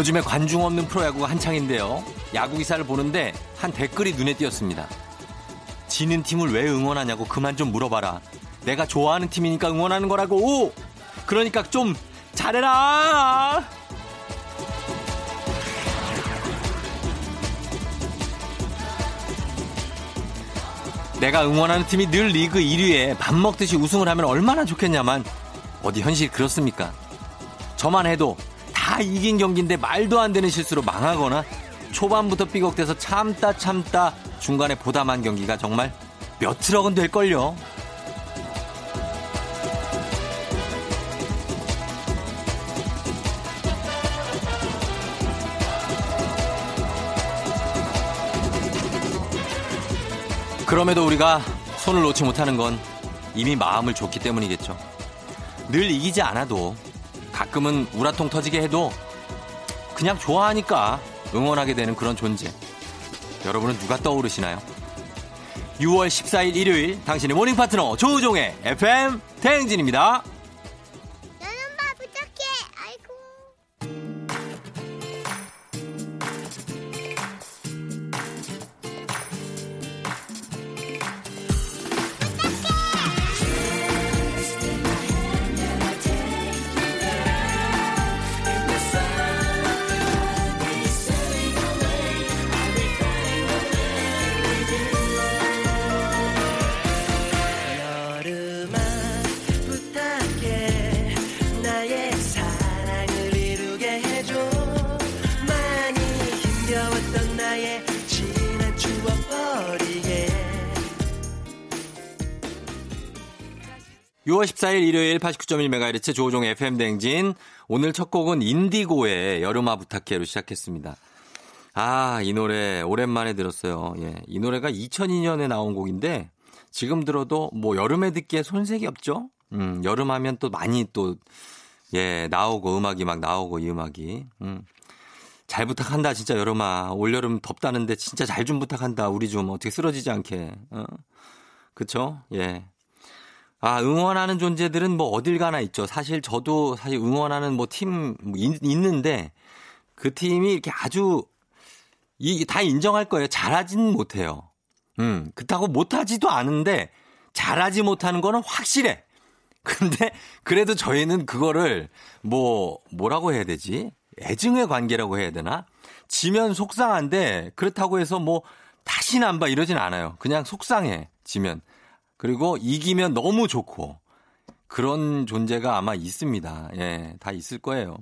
요즘에 관중 없는 프로야구가 한창인데요. 야구 기사를 보는데 한 댓글이 눈에 띄었습니다. 지는 팀을 왜 응원하냐고 그만 좀 물어봐라. 내가 좋아하는 팀이니까 응원하는 거라고. 그러니까 좀 잘해라. 내가 응원하는 팀이 늘 리그 1위에 밥 먹듯이 우승을 하면 얼마나 좋겠냐만 어디 현실이 그렇습니까? 저만 해도 다 이긴 경기인데 말도 안 되는 실수로 망하거나 초반부터 삐걱대서 참다 참다 중간에 보담한 경기가 정말 몇 트럭은 될걸요. 그럼에도 우리가 손을 놓지 못하는 건 이미 마음을 줬기 때문이겠죠. 늘 이기지 않아도 가끔은 우라통 터지게 해도 그냥 좋아하니까 응원하게 되는 그런 존재. 여러분은 누가 떠오르시나요? 6월 14일 일요일 당신의 모닝 파트너 조우종의 FM 대행진입니다. 14일 일요일 89.1MHz 조우종 FM 댕진. 오늘 첫 곡은 인디고의 여름아 부탁해로 시작했습니다. 아, 이 노래 오랜만에 들었어요. 예. 이 노래가 2002년에 나온 곡인데 지금 들어도 뭐 여름에 듣기에 손색이 없죠? 음, 여름 하면 또 많이 또 예, 나오고 음악이 막 나오고 이 음악이. 음. 잘 부탁한다 진짜 여름아. 올여름 덥다는데 진짜 잘 좀 부탁한다. 우리 좀 어떻게 쓰러지지 않게. 어? 그쵸? 예. 아, 응원하는 존재들은 뭐 어딜 가나 있죠. 사실 저도 사실 응원하는 뭐팀 뭐 있는데 그 팀이 이렇게 아주 이 다 인정할 거예요. 잘하진 못해요. 음, 그렇다고 못하지도 않은데 잘하지 못하는 거는 확실해. 근데 그래도 저희는 그거를 뭐 뭐라고 해야 되지? 애증의 관계라고 해야 되나? 지면 속상한데 그렇다고 해서 뭐 다시는 안 봐 이러진 않아요. 그냥 속상해. 지면. 그리고 이기면 너무 좋고 그런 존재가 아마 있습니다. 예, 다 있을 거예요.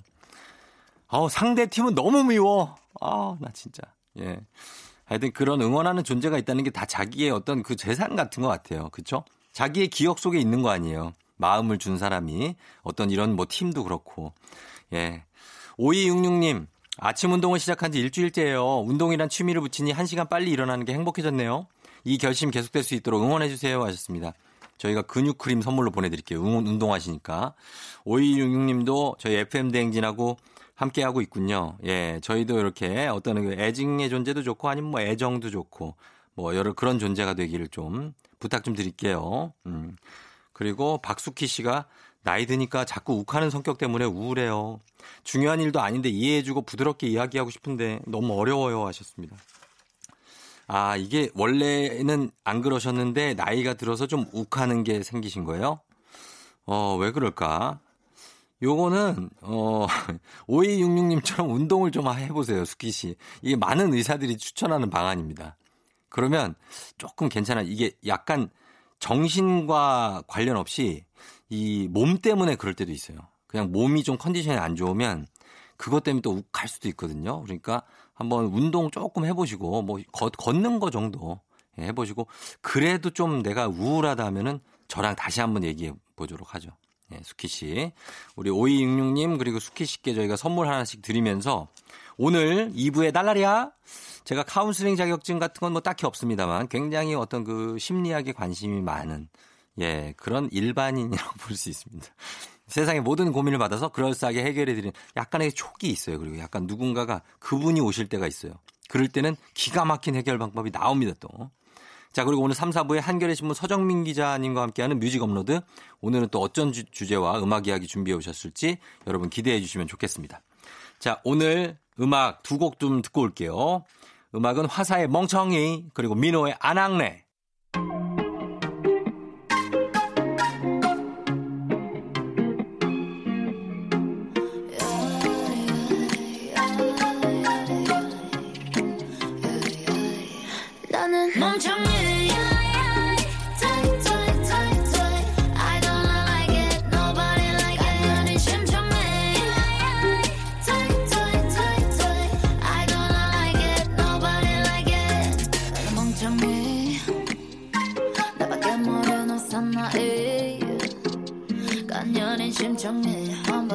어, 상대 팀은 너무 미워. 아, 나 진짜. 예. 하여튼 그런 응원하는 존재가 있다는 게 다 자기의 어떤 그 재산 같은 것 같아요. 그쵸? 자기의 기억 속에 있는 거 아니에요. 마음을 준 사람이 어떤 이런 뭐 팀도 그렇고. 예. 5266님, 아침 운동을 시작한 지 일주일째예요. 운동이란 취미를 붙이니 1시간 빨리 일어나는 게 행복해졌네요. 이 결심 계속될 수 있도록 응원해 주세요 하셨습니다. 저희가 근육 크림 선물로 보내드릴게요. 응원, 운동하시니까. 5266님도 저희 FM 대행진하고 함께 하고 있군요. 예, 저희도 이렇게 어떤 그 애증의 존재도 좋고 아니면 뭐 애정도 좋고 뭐 여러 그런 존재가 되기를 좀 부탁 좀 드릴게요. 음. 그리고 박수키 씨가 나이 드니까 자꾸 욱하는 성격 때문에 우울해요. 중요한 일도 아닌데 이해해주고 부드럽게 이야기하고 싶은데 너무 어려워요 하셨습니다. 아, 이게 원래는 안 그러셨는데 나이가 들어서 좀 욱하는 게 생기신 거예요? 어, 왜 그럴까? 요거는, 어, 5266님처럼 운동을 좀 해보세요, 수키 씨. 이게 많은 의사들이 추천하는 방안입니다. 그러면 조금 괜찮아. 이게 약간 정신과 관련 없이 이 몸 때문에 그럴 때도 있어요. 그냥 몸이 좀 컨디션이 안 좋으면 그것 때문에 또 욱할 수도 있거든요. 그러니까 한번 운동 조금 해보시고 뭐 걷, 걷는 거 정도 예, 해보시고 그래도 좀 내가 우울하다 하면은 저랑 다시 한번 얘기해 보도록 하죠. 예, 수키 씨. 우리 5266님 그리고 수키 씨께 저희가 선물 하나씩 드리면서 오늘 2부의 달라리아 제가 카운슬링 자격증 같은 건 뭐 딱히 없습니다만 굉장히 어떤 그 심리학에 관심이 많은 예, 그런 일반인이라고 볼 수 있습니다. 세상의 모든 고민을 받아서 그럴싸하게 해결해드리는 약간의 촉이 있어요. 그리고 약간 누군가가 그분이 오실 때가 있어요. 그럴 때는 기가 막힌 해결 방법이 나옵니다 또. 자, 그리고 오늘 3, 4부에 한겨레 신문 서정민 기자님과 함께하는 뮤직 업로드. 오늘은 또 어떤 주제와 음악 이야기 준비해 오셨을지 여러분 기대해 주시면 좋겠습니다. 자, 오늘 음악 두 곡 좀 듣고 올게요. 음악은 화사의 멍청이 그리고 민호의 안악내.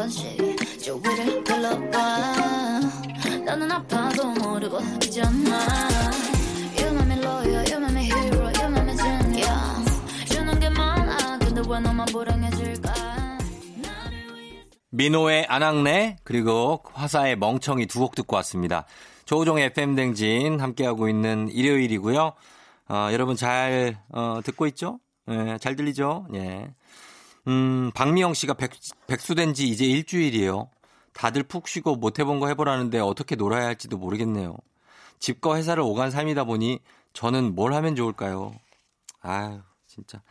번씩 주위를 둘러봐 나는 아파도 모르고 있잖아 You make me loyal, you make me hero, you make me genius 주는 게 많아 근데 왜 너만 불행해질까 민호의 안악내 그리고 화사의 멍청이 두 곡 듣고 왔습니다. 조우종 FM 댕진 함께하고 있는 일요일이고요. 어, 여러분 잘 어, 듣고 있죠? 예, 잘 들리죠? 예. 음, 박미영 씨가 백, 백수된 지 이제 일주일이에요. 다들 푹 쉬고 못 해본 거 해보라는데 어떻게 놀아야 할지도 모르겠네요. 집과 회사를 오간 삶이다 보니 저는 뭘 하면 좋을까요? 아유, 진짜.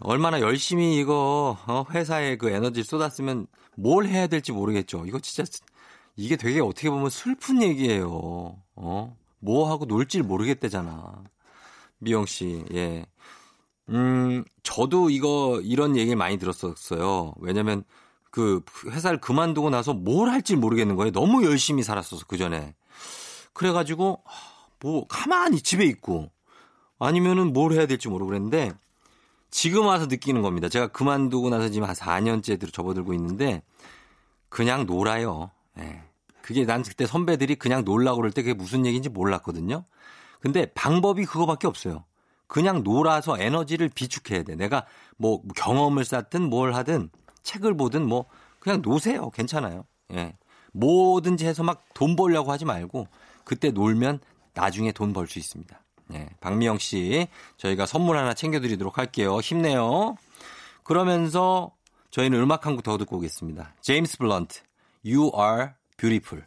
얼마나 열심히 이거 어, 회사에 그 에너지를 쏟았으면 뭘 해야 될지 모르겠죠. 이거 진짜 이게 되게 어떻게 보면 슬픈 얘기예요. 어? 뭐 하고 놀지를 모르겠대잖아. 미영 씨. 예. 음, 저도 이거 이런 얘기를 많이 들었었어요. 왜냐면 그 회사를 그만두고 나서 뭘 할지 모르겠는 거예요. 너무 열심히 살았어서 그 전에. 그래 가지고 뭐 가만히 집에 있고 아니면은 뭘 해야 될지 모르고 그랬는데 지금 와서 느끼는 겁니다. 제가 그만두고 나서 지금 한 4년째 들 접어들고 있는데 그냥 놀아요. 예. 그게 난 그때 선배들이 그냥 놀라고 그럴 때 그게 무슨 얘기인지 몰랐거든요. 근데 방법이 그거밖에 없어요. 그냥 놀아서 에너지를 비축해야 돼. 내가 뭐 경험을 쌓든 뭘 하든 책을 보든 뭐 그냥 노세요. 괜찮아요. 예. 뭐든지 해서 막 돈 벌려고 하지 말고 그때 놀면 나중에 돈 벌 수 있습니다. 예. 박미영 씨 저희가 선물 하나 챙겨 드리도록 할게요. 힘내요. 그러면서 저희는 음악 한 곡 더 듣고 오겠습니다. 제임스 블런트, You Are Beautiful.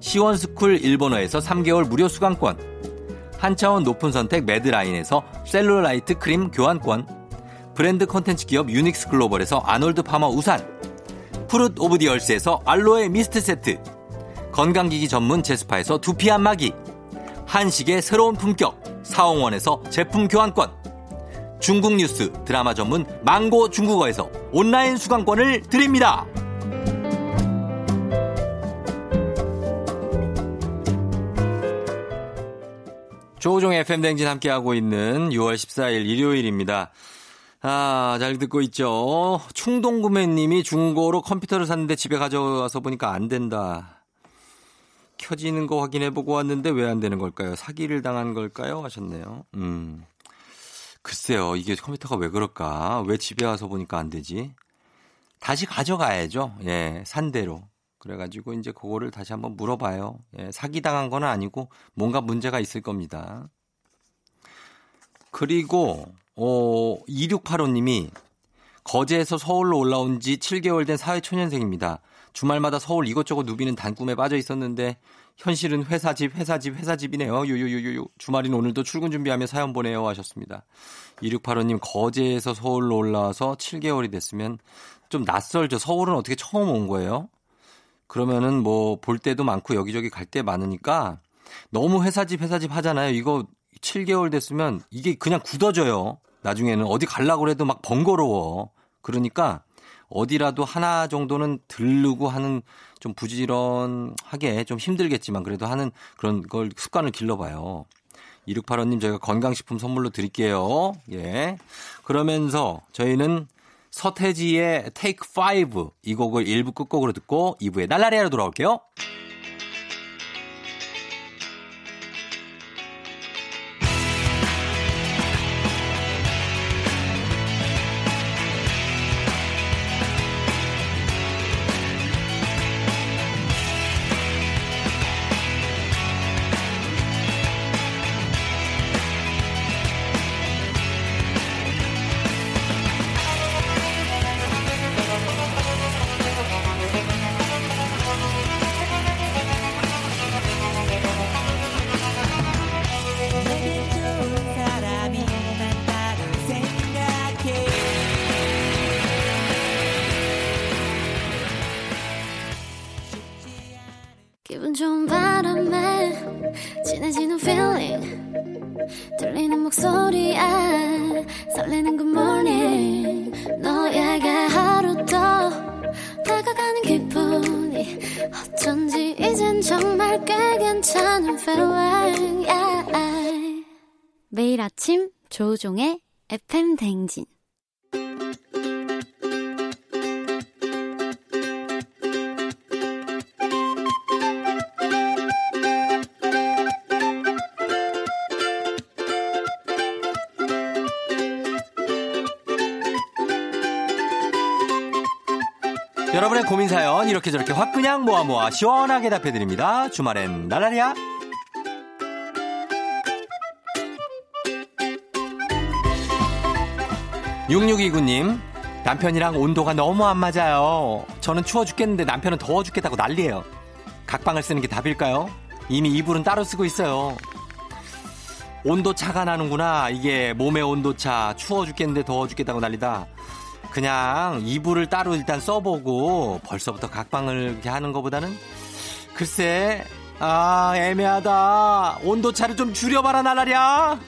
시원스쿨 일본어에서 3개월 무료 수강권, 한차원 높은 선택 메드라인에서 셀룰라이트 크림 교환권, 브랜드 콘텐츠 기업 유닉스 글로벌에서 아놀드 파머 우산, Fruit of the Earth에서 알로에 미스트 세트, 건강기기 전문 제스파에서 두피 안마기, 한식의 새로운 품격 사홍원에서 제품 교환권, 중국 뉴스 드라마 전문 망고 중국어에서 온라인 수강권을 드립니다. 조우종 FM 댕진 함께하고 있는 6월 14일 일요일입니다. 아, 잘 듣고 있죠. 충동구매님이 중고로 컴퓨터를 샀는데 집에 가져와서 보니까 안 된다. 켜지는 거 확인해보고 왔는데 왜 안 되는 걸까요? 사기를 당한 걸까요? 하셨네요. 음. 글쎄요, 이게 컴퓨터가 왜 그럴까? 왜 집에 와서 보니까 안 되지? 다시 가져가야죠. 예, 산 대로. 그래가지고 이제 그거를 다시 한번 물어봐요. 예, 사기 당한 건 아니고 뭔가 문제가 있을 겁니다. 그리고 어 2685님이 거제에서 서울로 올라온 지 7개월 된 사회초년생입니다. 주말마다 서울 이것저것 누비는 단꿈에 빠져 있었는데 현실은 회사 집 회사 집 회사 집이네요. 유유유유 주말인 오늘도 출근 준비하며 사연 보내요 하셨습니다. 2685님 거제에서 서울로 올라와서 7개월이 됐으면 좀 낯설죠. 서울은 어떻게 처음 온 거예요? 그러면은 뭐 볼 때도 많고 여기저기 갈 때 많으니까 너무 회사집 회사집 하잖아요. 이거 7개월 됐으면 이게 그냥 굳어져요. 나중에는 어디 갈라고 해도 막 번거로워. 그러니까 어디라도 하나 정도는 들르고 하는 좀 부지런하게 좀 힘들겠지만 그래도 하는 그런 걸 습관을 길러봐요. 2685님 저희가 건강식품 선물로 드릴게요. 예. 그러면서 저희는 서태지의 Take 5 이 곡을 1부 끝곡으로 듣고 2부에 날라리아로 돌아올게요. 그냥 모아 모아 시원하게 답해 드립니다. 주말엔 날라리야. 6629님, 남편이랑 온도가 너무 안 맞아요. 저는 추워 죽겠는데 남편은 더워 죽겠다고 난리예요. 각방을 쓰는 게 답일까요? 이미 이불은 따로 쓰고 있어요. 온도 차가 나는구나. 이게 몸의 온도 차. 추워 죽겠는데 더워 죽겠다고 난리다. 그냥 이불을 따로 일단 써보고 벌써부터 각방을 이렇게 하는 것보다는 글쎄, 아, 애매하다. 온도 차를 좀 줄여봐라, 나라랴.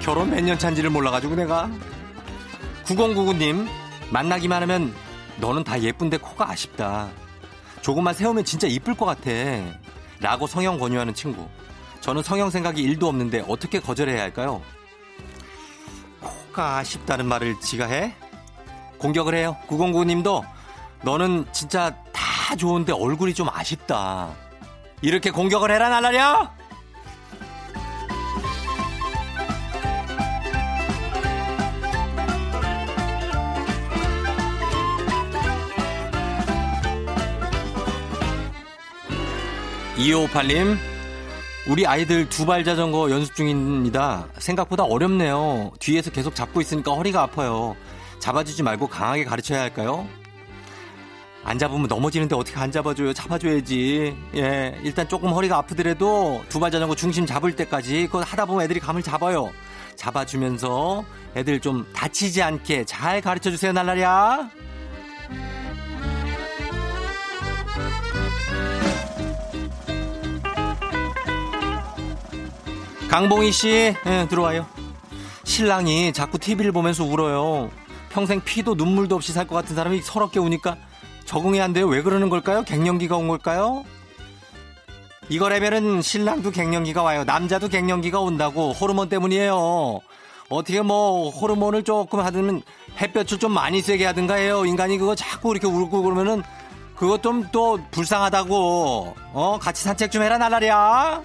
결혼 몇 년 차인지를 몰라가지고 내가 9099님 만나기만 하면 너는 다 예쁜데 코가 아쉽다 조금만 세우면 진짜 이쁠 것 같아 라고 성형 권유하는 친구 저는 성형 생각이 1도 없는데 어떻게 거절해야 할까요? 코가 아쉽다는 말을 지가 해? 공격을 해요 9099님도 너는 진짜 다 좋은데 얼굴이 좀 아쉽다 이렇게 공격을 해라 날라랴 (2558님) 우리 아이들 두 발 자전거 연습 중입니다. 생각보다 어렵네요. 뒤에서 계속 잡고 있으니까 허리가 아파요. 잡아주지 말고 강하게 가르쳐야 할까요? 안 잡으면 넘어지는데 어떻게 안 잡아줘요? 잡아줘야지. 예, 일단 조금 허리가 아프더라도 두 발 자전거 중심 잡을 때까지 그거 하다 보면 애들이 감을 잡아요. 잡아주면서 애들 좀 다치지 않게 잘 가르쳐 주세요, 날라리야. 강봉희 씨, 예, 들어와요. 신랑이 자꾸 TV를 보면서 울어요. 평생 피도 눈물도 없이 살 것 같은 사람이 서럽게 우니까 적응이 안 돼요. 왜 그러는 걸까요? 갱년기가 온 걸까요? 이거라면은 신랑도 갱년기가 와요. 남자도 갱년기가 온다고 호르몬 때문이에요. 어떻게 뭐 호르몬을 조금 하든 햇볕을 좀 많이 쐬게 하든가 해요. 인간이 그거 자꾸 이렇게 울고 그러면은 그것 좀 또 불쌍하다고. 어 같이 산책 좀 해라 나라랴.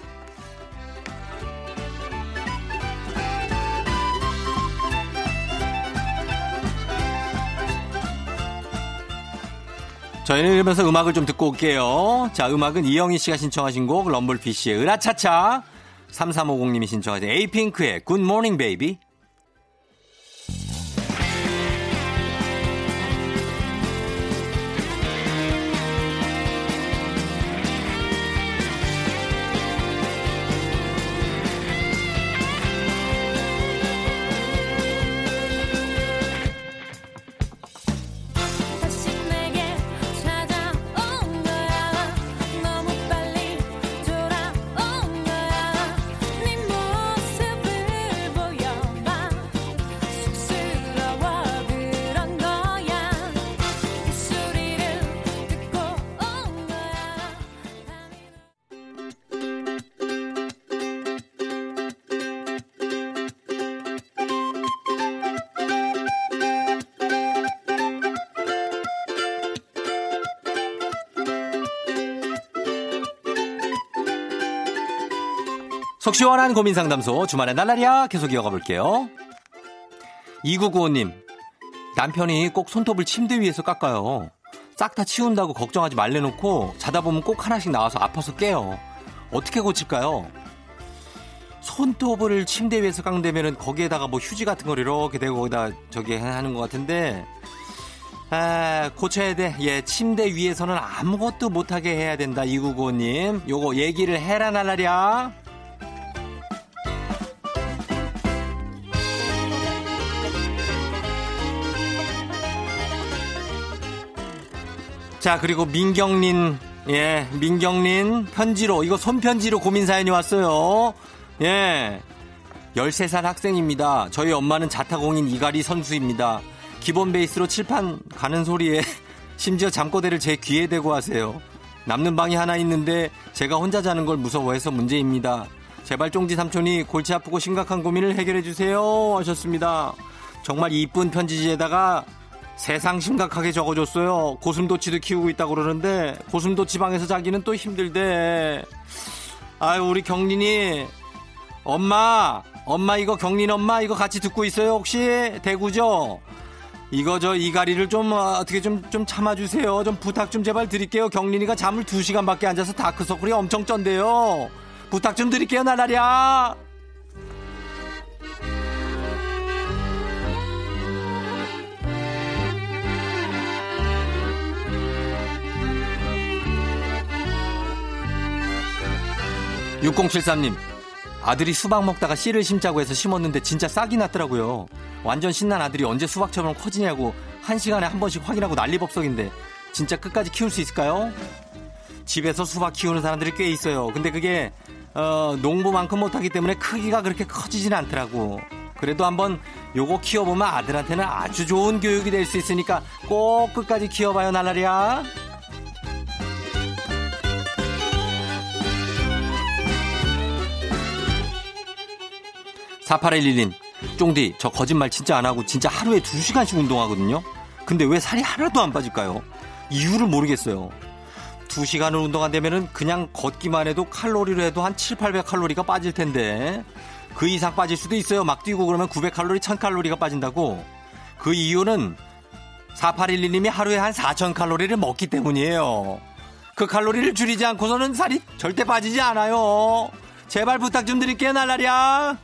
저희는 이러면서 음악을 좀 듣고 올게요. 자, 음악은 이영희 씨가 신청하신 곡, 럼블피쉬의 으라차차. 3350님이 신청하신 에이핑크의 Good Morning Baby. 속 시원한 고민 상담소 주말에 날라리야 계속 이어가 볼게요. 2995님 남편이 꼭 손톱을 침대 위에서 깎아요. 싹 다 치운다고 걱정하지 말래놓고 자다 보면 꼭 하나씩 나와서 아파서 깨요. 어떻게 고칠까요? 손톱을 침대 위에서 깎는다면은 거기에다가 뭐 휴지 같은 걸 이렇게 대고 거기다 저기 하는 것 같은데 아, 고쳐야 돼. 예, 침대 위에서는 아무것도 못하게 해야 된다. 2995님. 요거 얘기를 해라 날라랴. 자, 그리고 민경린, 예, 민경린 편지로, 이거 손편지로 고민 사연이 왔어요. 예. 13살 학생입니다. 저희 엄마는 자타공인 이가리 선수입니다. 기본 베이스로 칠판 가는 소리에 심지어 잠꼬대를 제 귀에 대고 하세요. 남는 방이 하나 있는데 제가 혼자 자는 걸 무서워해서 문제입니다. 제발 쫑지 삼촌이 골치 아프고 심각한 고민을 해결해 주세요 하셨습니다. 정말 이쁜 편지지에다가 세상 심각하게 적어줬어요. 고슴도치도 키우고 있다고 그러는데 고슴도치 방에서 자기는 또 힘들대. 아유 우리 경린이 엄마 엄마 이거 경린 엄마 이거 같이 듣고 있어요 혹시 대구죠? 이거 저 이가리를 좀 어, 어떻게 좀 좀 참아주세요. 좀 부탁 좀 제발 드릴게요. 경린이가 잠을 2 시간밖에 안 자서 다크서클이 엄청 쩐대요. 부탁 좀 드릴게요 나라랴. (6073님) 아들이 수박 먹다가 씨를 심자고 해서 심었는데 진짜 싹이 났더라고요. 완전 신난 아들이 언제 수박처럼 커지냐고 한 시간에 한 번씩 확인하고 난리법석인데 진짜 끝까지 키울 수 있을까요? 집에서 수박 키우는 사람들이 꽤 있어요. 근데 그게 어, 농부만큼 못하기 때문에 크기가 그렇게 커지지는 않더라고. 그래도 한번 요거 키워보면 아들한테는 아주 좋은 교육이 될 수 있으니까 꼭 끝까지 키워봐요 날라리야. 4811님, 쫑디, 저 거짓말 진짜 안 하고 진짜 하루에 2시간씩 운동하거든요? 근데 왜 살이 하나도 안 빠질까요? 이유를 모르겠어요. 2시간을 운동한다면은 그냥 걷기만 해도 칼로리로 해도 한 7, 800 칼로리가 빠질 텐데 그 이상 빠질 수도 있어요. 막 뛰고 그러면 900 칼로리, 1000 칼로리가 빠진다고. 그 이유는 4811님이 하루에 한 4000 칼로리를 먹기 때문이에요. 그 칼로리를 줄이지 않고서는 살이 절대 빠지지 않아요. 제발 부탁 좀 드릴게요, 날라리야.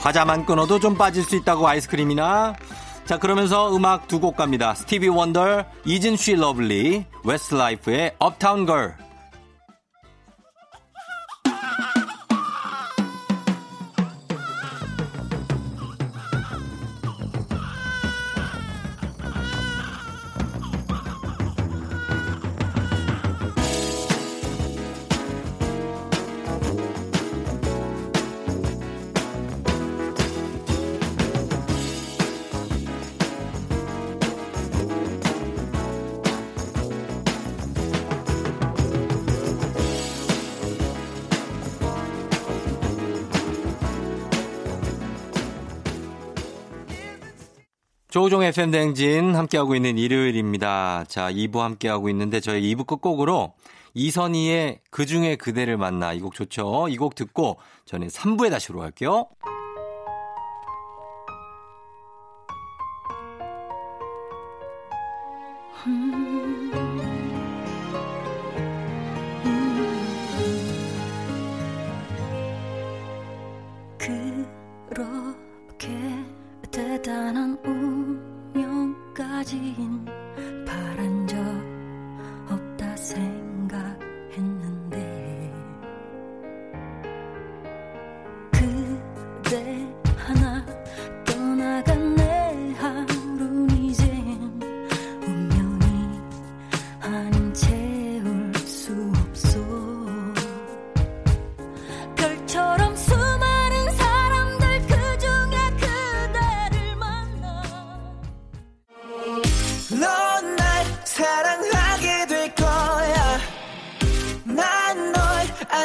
과자만 끊어도 좀 빠질 수 있다고 아이스크림이나. 자 그러면서 음악 두 곡 갑니다. 스티비 원더 Isn't She Lovely 웨스트라이프의 Uptown Girl 조우종 FM 댕진 함께하고 있는 일요일입니다. 자, 2부 함께하고 있는데 저희 2부 끝곡으로 이선희의 그 중에 그대를 만나 이 곡 좋죠. 이 곡 듣고 저는 3부에 다시 돌아갈게요.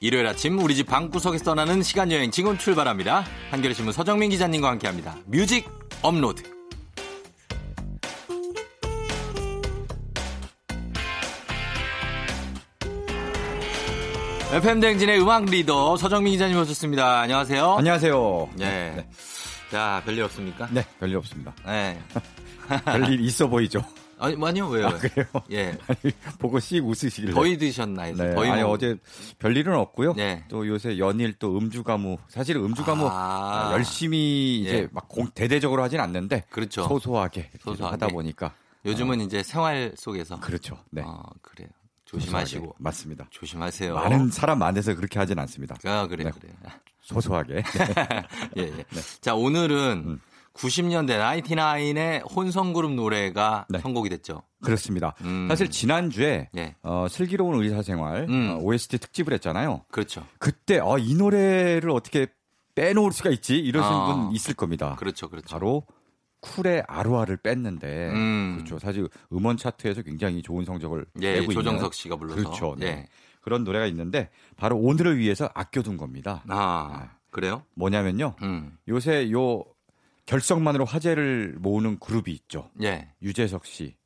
일요일 아침 우리 집 방구석에서 떠나는 시간 여행 지금 출발합니다. 한겨레 신문 서정민 기자님과 함께합니다. 뮤직 업로드. FM 댕진의 음악 리더 서정민 기자님 오셨습니다. 안녕하세요. 안녕하세요. 예. 자, 별일 없습니까? 네, 별일 없습니다. 네. 별일 있어 보이죠? 아니, 아니요, 왜요? 그래요? 예. 아니, 보고 씩 웃으시길래. 더위 드셨나요? 네, 더위 아니 먹- 어제 별일은 없고요. 네. 또 요새 연일 또 음주 가무 사실 음주 가무 아. 열심히 이제 예. 막 공, 대대적으로 하진 않는데 그렇죠. 소소하게, 소소하게. 하다 보니까 요즘은 이제 생활 속에서 그렇죠. 네. 어, 그래요. 조심하시고 소소하게. 맞습니다. 조심하세요. 많은 사람 많아서 그렇게 하진 않습니다. 아, 그래요, 네. 그래요. 소소하게. 예, 예. 자, 오늘은 음. 90년대 나이티나인의 혼성그룹 노래가 네. 선곡이 됐죠. 그렇습니다. 음. 사실 지난주에 예. 어, 슬기로운 의사생활 음. 어, OST 특집을 했잖아요. 그렇죠. 그때 어, 이 노래를 어떻게 빼놓을 수가 있지 이러신 아. 분 있을 겁니다. 그렇죠, 그렇죠. 바로 쿨의 아루아를 뺐는데 음. 그렇죠. 사실 음원 차트에서 굉장히 좋은 성적을 예, 내고 조정석 있는 씨가 불러서. 그렇죠. 네. 예. 그런 노래가 있는데 바로 오늘을 위해서 아껴둔 겁니다. 아, 그래요? 뭐냐면요. 음. 요새 요 결성만으로 화제를 모으는 그룹이 있죠. 예. 유재석 씨,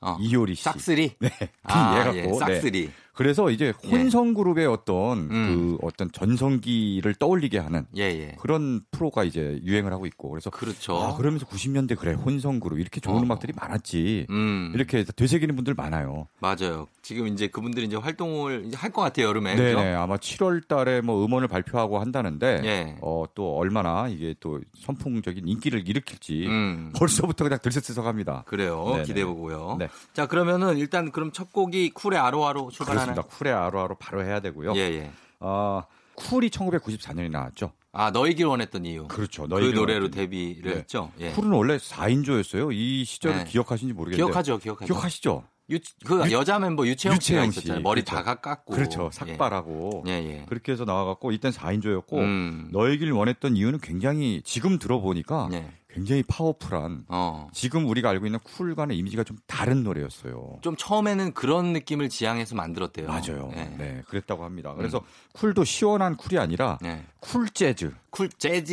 어. 이효리 씨. 싹쓸이? 네. 아, 예, 네. 싹쓸이. 그래서 이제 혼성 그룹의 어떤 음. 그 어떤 전성기를 떠올리게 하는 예, 예. 그런 프로가 이제 유행을 하고 있고 그래서 그렇죠. 아, 그러면서 90년대 그래 혼성 그룹 이렇게 좋은 어. 음악들이 많았지 음. 이렇게 되새기는 분들 많아요. 맞아요. 지금 이제 그분들이 이제 활동을 이제 할 것 같아요, 여름에. 그죠? 네네 아마 7월달에 뭐 음원을 발표하고 한다는데 예. 어, 또 얼마나 이게 또 선풍적인 인기를 일으킬지 음. 벌써부터 그냥 들썩들썩합니다. 그래요. 기대해 보고요. 네. 자, 그러면은 일단 그럼 첫 곡이 쿨의 아로하로 출발하나요? 그렇습니다. 쿨의 아로하로 바로 해야 되고요. 예, 예. 어, 쿨이 1994년에 나왔죠. 아, 너이길 원했던 이유. 그렇죠. 그 너희들 노래로 데뷔를 네. 했죠. 예. 쿨은 원래 4인조였어요. 이 시절을 네. 기억하시는지 모르겠는데 기억하죠, 기억하죠. 기억하시죠? 유, 그 유- 여자 멤버 유채영 씨가 유채영 씨. 있었잖아요. 머리 그렇죠. 다 깎고. 그렇죠. 예. 삭발하고 예, 예. 그렇게 해서 나와갖고 이땐 4인조였고 음. 너이길 원했던 이유는 굉장히 지금 들어보니까 예. 굉장히 파워풀한 어. 지금 우리가 알고 있는 쿨과는 이미지가 좀 다른 노래였어요. 좀 처음에는 그런 느낌을 지향해서 만들었대요. 맞아요. 예. 네, 그랬다고 합니다. 그래서 쿨도 시원한 쿨이 아니라 예. 쿨 재즈. 쿨 재즈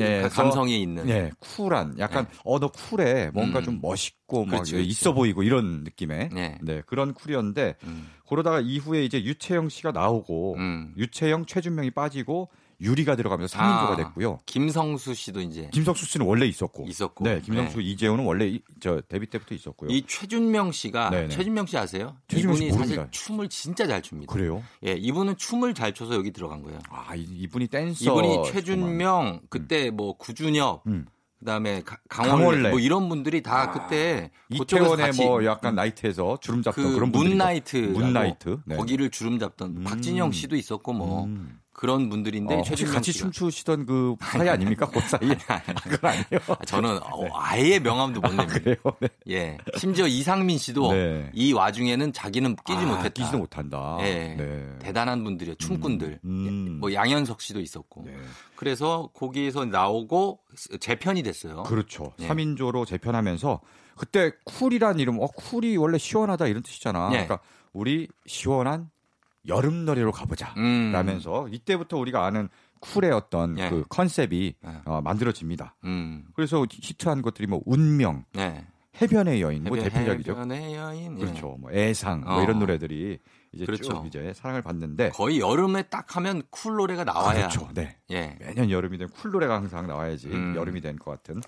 예, 예. 감성이 있는. 예, 쿨한 약간 어 너 쿨해 뭔가 음. 좀 멋있고 막 그렇지, 그렇지. 있어 보이고 이런 느낌의 네. 네 그런 쿨이었는데 음. 그러다가 이후에 이제 유채영 씨가 나오고 음. 유채영 최준명이 빠지고 유리가 들어가면서 3인조가 아, 됐고요. 김성수 씨도 이제 김성수 씨는 원래 있었고, 있었고. 네, 김성수 이재훈은 원래 이- 저 데뷔 때부터 있었고요. 이 최준명 씨가 네네. 최준명 씨 아세요? 최준명 씨 이분이 사실 모릅니다. 춤을 진짜 잘 춥니다. 그래요? 예, 이분은 춤을 잘 춰서 여기 들어간 거예요. 아 이- 이분이 댄서 이분이 최준명 그때 뭐 구준엽 음. 그다음에 가- 강원래. 뭐 이런 분들이 다 그때 그쪽에서 이태원에 뭐 약간 나이트에서 주름 잡던 그 그런 분들 문나이트 문나이트 네. 거기를 주름 잡던 박진영 씨도 있었고 뭐 음. 그런 분들인데 어, 혹시 최진명 같이 춤추시던 그 사이 아닙니까? 그 사이에 그건 아니에요. 아, 저는 어, 아예 명함도 못 냅니다. 그래요. 네. 예. 심지어 이상민 씨도 네. 이 와중에는 자기는 끼지 아, 못했다. 끼지도 못한다. 예. 네. 대단한 분들이요. 춤꾼들. 음. 뭐 양현석 씨도 있었고. 네. 그래서 거기에서 나오고 재편이 됐어요. 그렇죠. 예. 3인조로 재편하면서 그때 쿨이란 이름, 어 쿨이 원래 시원하다 이런 뜻이잖아. 예. 그러니까 우리 시원한 여름 노래로 가보자. 음. 라면서 이때부터 우리가 아는 쿨의 어떤 예. 그 컨셉이 예. 어, 만들어집니다. 음. 그래서 히트한 것들이 뭐 운명, 네. 해변의 여인, 뭐 해변- 대표적이죠. 해변의 여인. 예. 그렇죠. 뭐 애상 뭐 어. 이런 노래들이 이제 그렇죠. 쭉 이제 사랑을 받는데 거의 여름에 딱 하면 쿨 노래가 나와야. 그렇죠. 네. 예. 매년 여름이 되면 쿨 노래가 항상 나와야지 음. 여름이 된 것 같은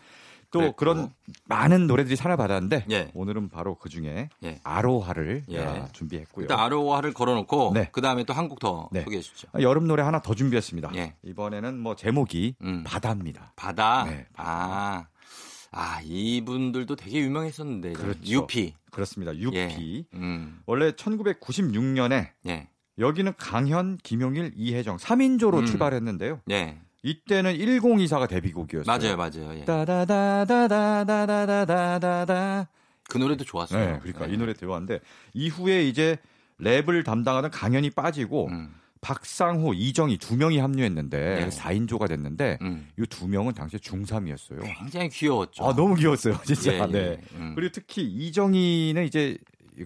또 그랬고. 그런 많은 노래들이 사랑을 받았는데 예. 오늘은 바로 그 중에 예. 아로하를 예. 아, 준비했고요. 일단 아로하를 걸어놓고 네. 그 다음에 또 한 곡더 네. 소개해 주시죠. 아, 여름 노래 하나 더 준비했습니다. 예. 이번에는 뭐 제목이 음. 바다입니다. 바다. 네, 아. 아, 이분들도 되게 유명했었는데. 그렇죠. 유피. 그렇습니다. 유피. 예. 음. 원래 1996년에 예. 여기는 강현, 김용일, 이혜정 3인조로 음. 출발했는데요. 예. 이때는 1024가 데뷔곡이었어요. 맞아요, 맞아요. 예. 따다다다다다다다다다. 그 노래도 좋았어요. 네, 그러니까 이 노래 들어왔는데 이후에 이제 랩을 담당하던 강현이 빠지고 음. 박상호, 이정희 두 명이 합류했는데 네. 4인조가 됐는데 음. 이두 명은 당시에 중3이었어요. 굉장히 귀여웠죠. 아, 너무 귀여웠어요, 진짜. 예, 예. 네. 음. 그리고 특히 이정희는 이제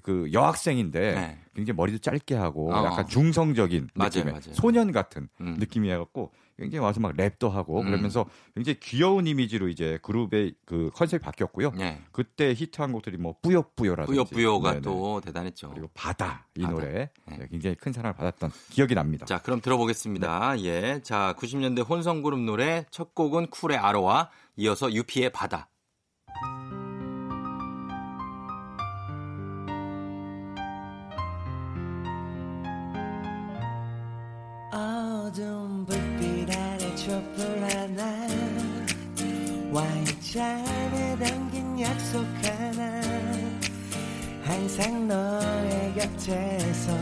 그 여학생인데 네. 굉장히 머리도 짧게 하고 어. 약간 중성적인 맞아요, 느낌의 맞아요. 소년 같은 음. 느낌이어갖고 굉장히 와서 막 랩도 하고 음. 그러면서 굉장히 귀여운 이미지로 이제 그룹의 그 컨셉이 바뀌었고요. 예. 그때 히트한 곡들이 뭐 뿌요뿌요라든지 뿌요뿌요가 네네. 또 대단했죠. 그리고 바다 이 바다. 노래 네. 네, 굉장히 큰 사랑을 받았던 기억이 납니다. 자, 그럼 들어보겠습니다. 예. 자, 90년대 혼성 그룹 노래 첫 곡은 쿨의 아로와 이어서 유피의 바다. 어두운 불 촛불 하나 와인잔에 담긴 약속 하나 항상 너의 곁에서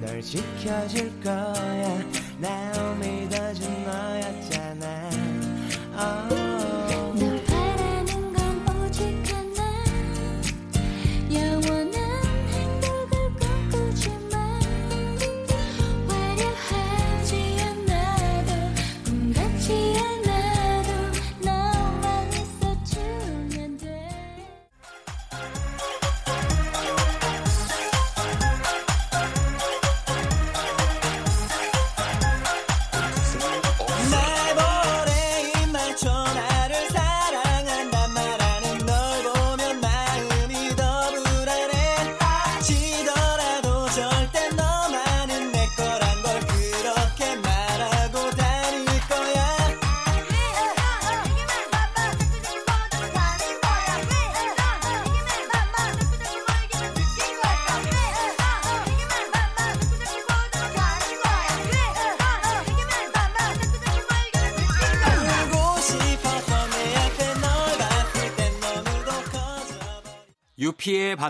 널 지켜줄 거야. 날 믿어준 너였잖아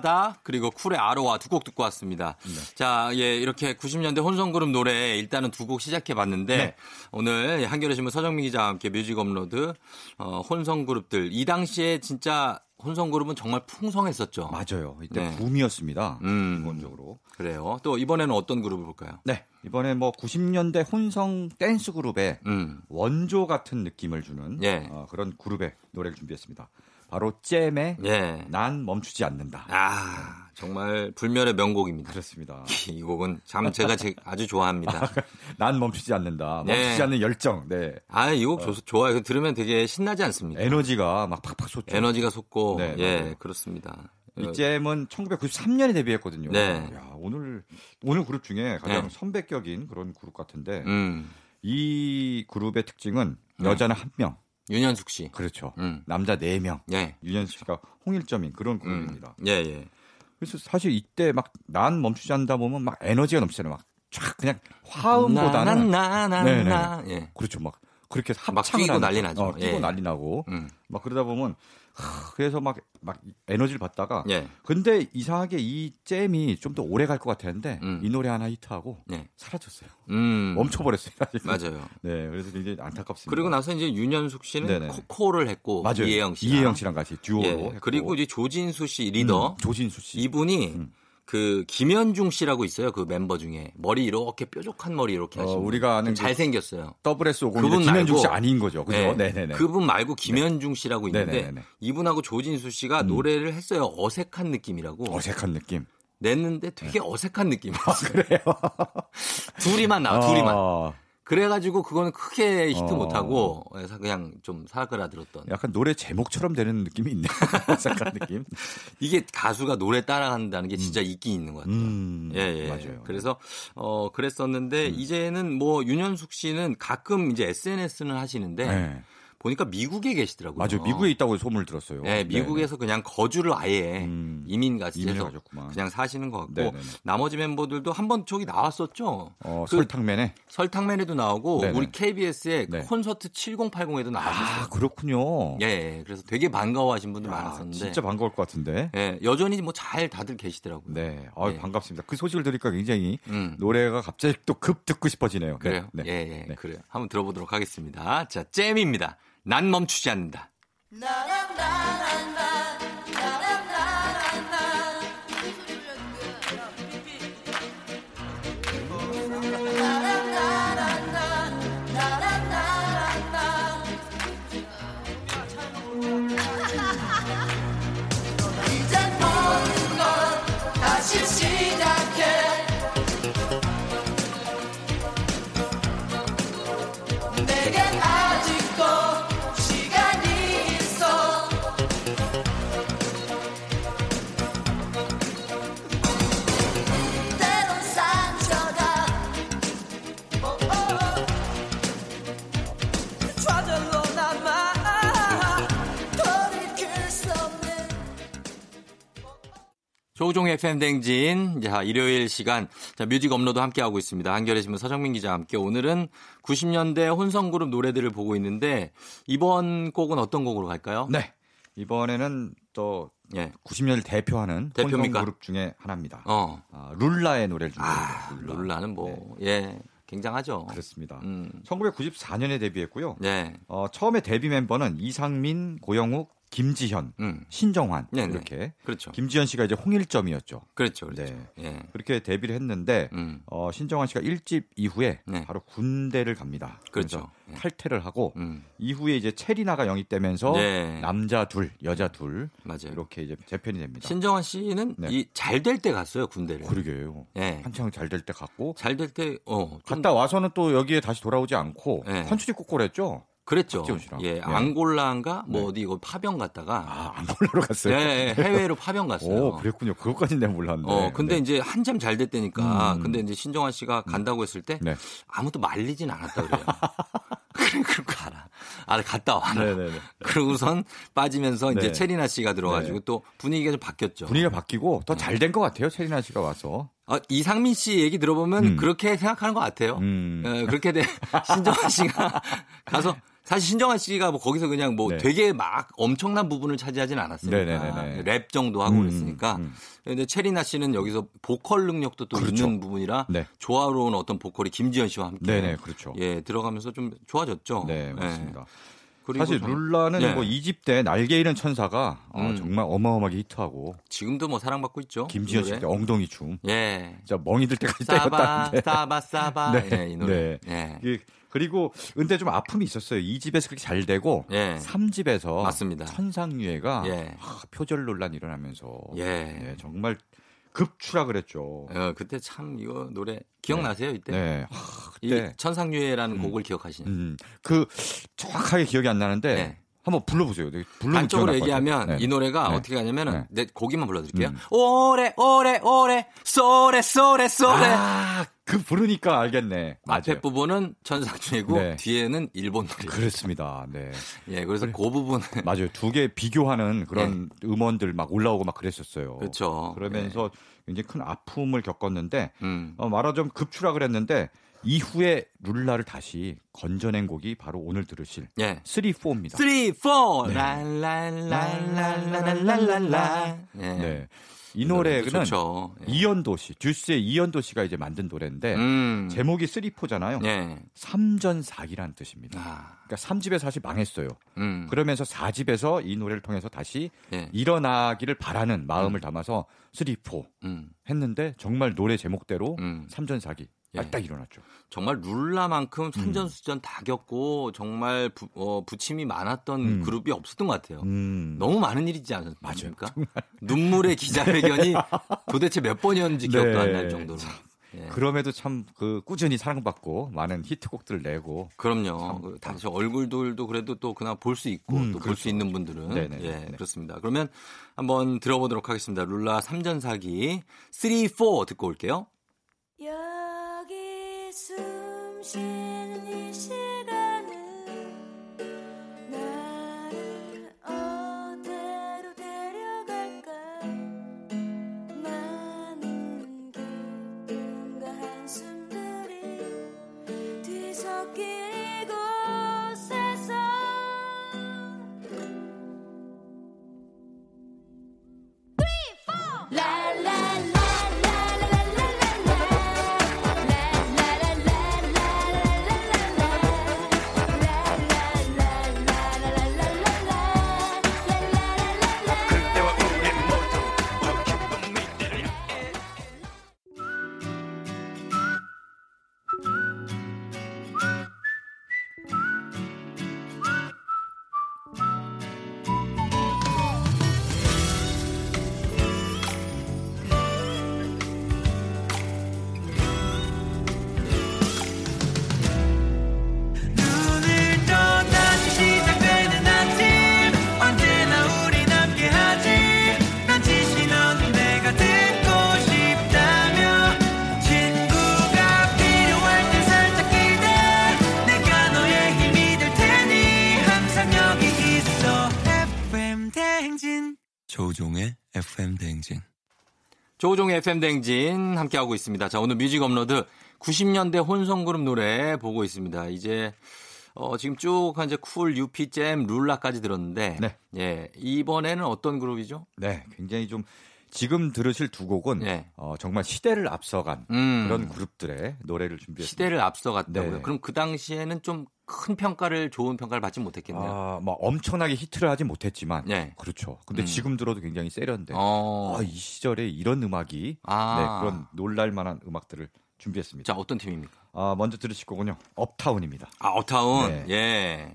바다 그리고 쿨의 아로하 두 곡 듣고 왔습니다. 자, 예, 이렇게 90년대 혼성그룹 노래 일단은 두 곡 시작해 봤는데 네. 오늘 한겨레 신문 서정민 기자와 함께 뮤직 업로드 어, 혼성그룹들 이 당시에 진짜 혼성그룹은 정말 풍성했었죠. 맞아요. 이때 네. 붐이었습니다. 음. 기본적으로. 그래요. 또 이번에는 어떤 그룹을 볼까요? 네. 이번에 뭐 90년대 혼성 댄스 그룹의 음. 원조 같은 느낌을 주는 예. 어, 그런 그룹의 노래를 준비했습니다. 바로 잼의 예. 난 멈추지 않는다. 아, 정말 불멸의 명곡입니다. 그렇습니다. 이 곡은 참 제가 제- 아주 좋아합니다. 난 멈추지 않는다. 네. 멈추지 않는 열정. 네. 아, 이 곡 좋아요. 들으면 되게 신나지 않습니까? 에너지가 막 팍팍 솟죠. 에너지가 솟고 네, 예, 맞아요. 그렇습니다. 이 잼은 1993년에 데뷔했거든요. 네. 야, 오늘 오늘 그룹 중에 가장 네. 선배격인 그런 그룹 같은데 음. 이 그룹의 특징은 네. 여자는 한 명, 윤현숙 씨. 그렇죠. 음. 남자 네 명. 예. 유현수 씨가 홍일점인 그런 음. 그룹입니다. 예, 예. 그래서 사실 이때 막 난 멈추지 않다 보면 막 에너지가 넘치잖아요. 막 쫙 그냥 화음보다는 네네. 나나나나나. 예. 그렇죠. 막 그렇게 막 합창을 뛰고 하는 난리 거. 나죠. 어, 뛰고 예. 난리 나고 음. 막 그러다 보면 하, 그래서 막 막 에너지를 받다가 예. 근데 이상하게 이 잼이 좀 더 오래 갈 것 같았는데 음. 이 노래 하나 히트하고 예. 사라졌어요. 음. 멈춰버렸어요. 맞아요. 네, 그래서 굉장히 안타깝습니다. 그리고 나서 이제 윤현숙 씨는 네네. 코코를 했고 맞아요. 이혜영 씨. 이혜영 씨랑 같이 듀오로 예. 그리고 이제 조진수 씨 리더 음, 조진수 씨. 이분이 음. 그 김현중 씨라고 있어요. 그 멤버 중에 머리 이렇게 뾰족한 머리 이렇게 어, 하시는 분. 우리가 아는 그 잘 생겼어요. 더블 S 오공일 그분 김현중 씨 말고- 아닌 거죠. 그죠? 네. 네, 네, 네. 그분 말고 김현중 씨라고 있는데 네네네네. 이분하고 조진수 씨가 노래를 했어요. 어색한 느낌이라고 어색한 느낌. 냈는데 되게 어색한 느낌이었어요. 네. 그래요. 둘이만 나와, 둘이만. 아, 그래가지고 그거는 크게 히트 어. 못하고 그냥 좀 사그라들었던. 약간 노래 제목처럼 되는 느낌이 있네요. 어색한 느낌. 이게 가수가 노래 따라간다는 게 진짜 있긴 있는 것 같아요. 음, 예, 예. 맞아요. 음. 그래서 어 그랬었는데 이제는 뭐 윤현숙 씨는 가끔 이제 SNS는 하시는데 네. 보니까 미국에 계시더라고요. 맞아요. 미국에 있다고 소문을 들었어요. 네, 미국에서 그냥 거주를 아예 음. 이민 같이 이민을 해서 가셨구만. 그냥 사시는 것 같고 네네네. 나머지 멤버들도 한 번 저기 나왔었죠. 어, 그 설탕맨에. 설탕맨에도 나오고 네네. 우리 KBS의 네. 콘서트 7080에도 나왔었어요. 아, 그렇군요. 예, 예, 그래서 되게 반가워하신 분들 야, 많았었는데 진짜 반가울 것 같은데. 예, 여전히 뭐 잘 다들 계시더라고요. 네. 아, 네. 반갑습니다. 그 소식을 들으니까 굉장히 음. 노래가 갑자기 또 급 듣고 싶어지네요. 네, 그래요? 네. 예, 예, 네. 그래요. 한번 들어보도록 하겠습니다. 자, 잼입니다. 난 멈추지 않는다. 이젠 조우종의 FM 대행진. 자, 일요일 시간. 자, 뮤직 업로드 함께하고 있습니다. 한겨레 신문 서정민 기자와 함께 오늘은 90년대 혼성그룹 노래들을 보고 있는데 이번 곡은 어떤 곡으로 갈까요? 네. 이번에는 또 예. 90년을 대표하는 대표입니까? 혼성 그룹 중에 하나입니다. 어. 아, 룰라의 노래를 좀 아, 룰라. 룰라 는 뭐, 예. 굉장하죠. 그렇습니다. 음. 1994년에 데뷔했고요. 네. 어, 처음에 데뷔 멤버는 이상민, 고영욱, 김지현, 음. 신정환 네네. 이렇게. 그렇죠. 김지현 씨가 이제 홍일점이었죠. 그렇죠. 그렇죠. 네. 예. 그렇게 데뷔를 했는데 음. 어, 신정환 씨가 1집 이후에 네. 바로 군대를 갑니다. 그렇죠. 예. 탈퇴를 하고 음. 이후에 이제 채리나가 영입되면서 네. 남자 둘, 여자 둘 맞아요. 이렇게 이제 재편이 됩니다. 신정환 씨는 네. 이잘 될 때 갔어요, 군대를. 그러게요. 예. 한창 잘 될 때 갔고 잘 될 때, 어. 좀 갔다 와서는 또 여기에 다시 돌아오지 않고 네. 컨츄리 꼬꼬랬죠. 그랬죠. 예, 네. 앙골라인가 뭐 네. 어디 이거 파병 갔다가 아, 안골라로 갔어요. 예, 예, 해외로 파병 갔어요. 오, 그랬군요. 그것까지는 내가 몰랐네. 어, 근데 네. 이제 한참 잘 됐다니까. 음. 근데 이제 신정환 씨가 간다고 했을 때 네. 아무도 말리진 않았다 그래요. 그래, 그럼 가라. 아, 갔다 와라. 네네네. 그러고선 빠지면서 이제 네. 체리나 씨가 들어가지고 네. 또 분위기가 좀 바뀌었죠. 분위기가 바뀌고 더 잘 된 것 같아요. 체리나 씨가 와서. 아, 이상민 씨 얘기 들어보면 음. 그렇게 생각하는 것 같아요. 음. 어, 그렇게 돼. 신정환 씨가 가서 사실 신정환 씨가 뭐 거기서 그냥 뭐 네. 되게 막 엄청난 부분을 차지하진 않았으니까 네네네네. 랩 정도 하고 음, 그랬으니까. 음. 근데 체리나 씨는 여기서 보컬 능력도 또 그렇죠. 있는 부분이라 네. 조화로운 어떤 보컬이 김지현 씨와 함께 네네, 그렇죠. 예 들어가면서 좀 좋아졌죠. 네, 예. 맞습니다. 그리고 사실 좀- 룰라는 네. 뭐 2집 때 날개 잃은 천사가 어, 음. 정말 어마어마하게 히트하고 지금도 뭐 사랑받고 있죠. 김지현 씨. 때 엉덩이 춤. 예. 진짜 멍이 들 때까지 싸바 때렸다는데. 싸바 싸바 네, 예, 이 노래. 네. 예. 그- 그리고 근데 좀 아픔이 있었어요. 2집에서 그렇게 잘 되고 예. 3집에서 맞습니다. 천상유해가 예. 아, 표절 논란이 일어나면서 예. 네, 정말 급추락을 했죠. 어, 그때 참 이거 노래 기억나세요 이때? 네. 아, 이 그때 천상유해라는 곡을 기억하시나요? 음, 그 정확하게 기억이 안 나는데 네. 한번 불러보세요. 네, 것 같아요. 얘기하면 네. 이 노래가 네. 어떻게 하냐면은 네. 내 고기만 불러드릴게요. 음. 오래 오래 오래 쏘래 쏘래 쏘래 아, 그 부르니까 알겠네. 앞에 맞아요. 부분은 천상유해고 네. 뒤에는 일본 노래. 그렇습니다. 네. 예, 그래서 그 부분 맞아요. 두 개 비교하는 그런 음원들 막 올라오고 막 그랬었어요. 네. 그렇죠. 그러면서 굉장히 큰 아픔을 겪었는데 음. 어, 말하자면 급추락을 했는데 이후에 룰라를 다시 건져낸 곡이 바로 오늘 들으실 예. 3, 4입니다. 3, 4. 네. 랄랄랄랄랄랄랄라. 예. 네. 이 노래는 좋죠. 예. 이연도 씨, 듀스의 이연도 씨가 이제 만든 노래인데 음. 제목이 3, 4잖아요. 예. 삼전사기란 뜻입니다. 아. 그러니까 3집에 사실 망했어요. 음. 그러면서 4집에서 이 노래를 통해서 다시 예. 일어나기를 바라는 마음을 담아서 3, 4 음. 했는데 정말 노래 제목대로 음. 삼전사기 예. 딱 일어났죠. 정말 룰라만큼 산전수전 다 겪고 정말 부, 어, 부침이 많았던 음. 그룹이 없었던 것 같아요. 음. 너무 많은 일이지 않습니까? 눈물의 기자회견이 도대체 몇 번이었는지 기억도 네. 안날 정도로. 예. 그럼에도 참 그 꾸준히 사랑받고 많은 히트곡들을 내고 그럼요. 그 다시 얼굴들도 그래도 또 그나 볼수 있고 음, 또볼 그렇죠, 수 있는 분들은 네네, 예 네. 그렇습니다. 그러면 한번 들어보도록 하겠습니다. 룰라 3전 사기 3, 4 듣고 올게요. 숨 쉬는 조우종의 FM 대행진 함께하고 있습니다. 자, 오늘 뮤직 업로드 90년대 혼성그룹 노래 보고 있습니다. 이제 어, 지금 쭉한 이제 쿨, 유피, 잼, 룰라까지 들었는데 네. 예, 이번에는 어떤 그룹이죠? 네, 굉장히 좀 지금 들으실 두 곡은 네. 어, 정말 시대를 앞서간 음. 그런 그룹들의 노래를 준비했습니다. 시대를 앞서갔다고요. 네. 그럼 그 당시에는 좀 큰 평가를 좋은 평가를 받지 못했겠네요. 아, 뭐 엄청나게 히트를 하진 못했지만 네. 그렇죠. 근데 음. 지금 들어도 굉장히 세련된 어. 아, 이 시절에 이런 음악이 아. 네, 그런 놀랄 만한 음악들을 준비했습니다. 자, 어떤 팀입니까? 아, 먼저 들으실 거군요. 업타운입니다. 아, 업타운. 네. 예.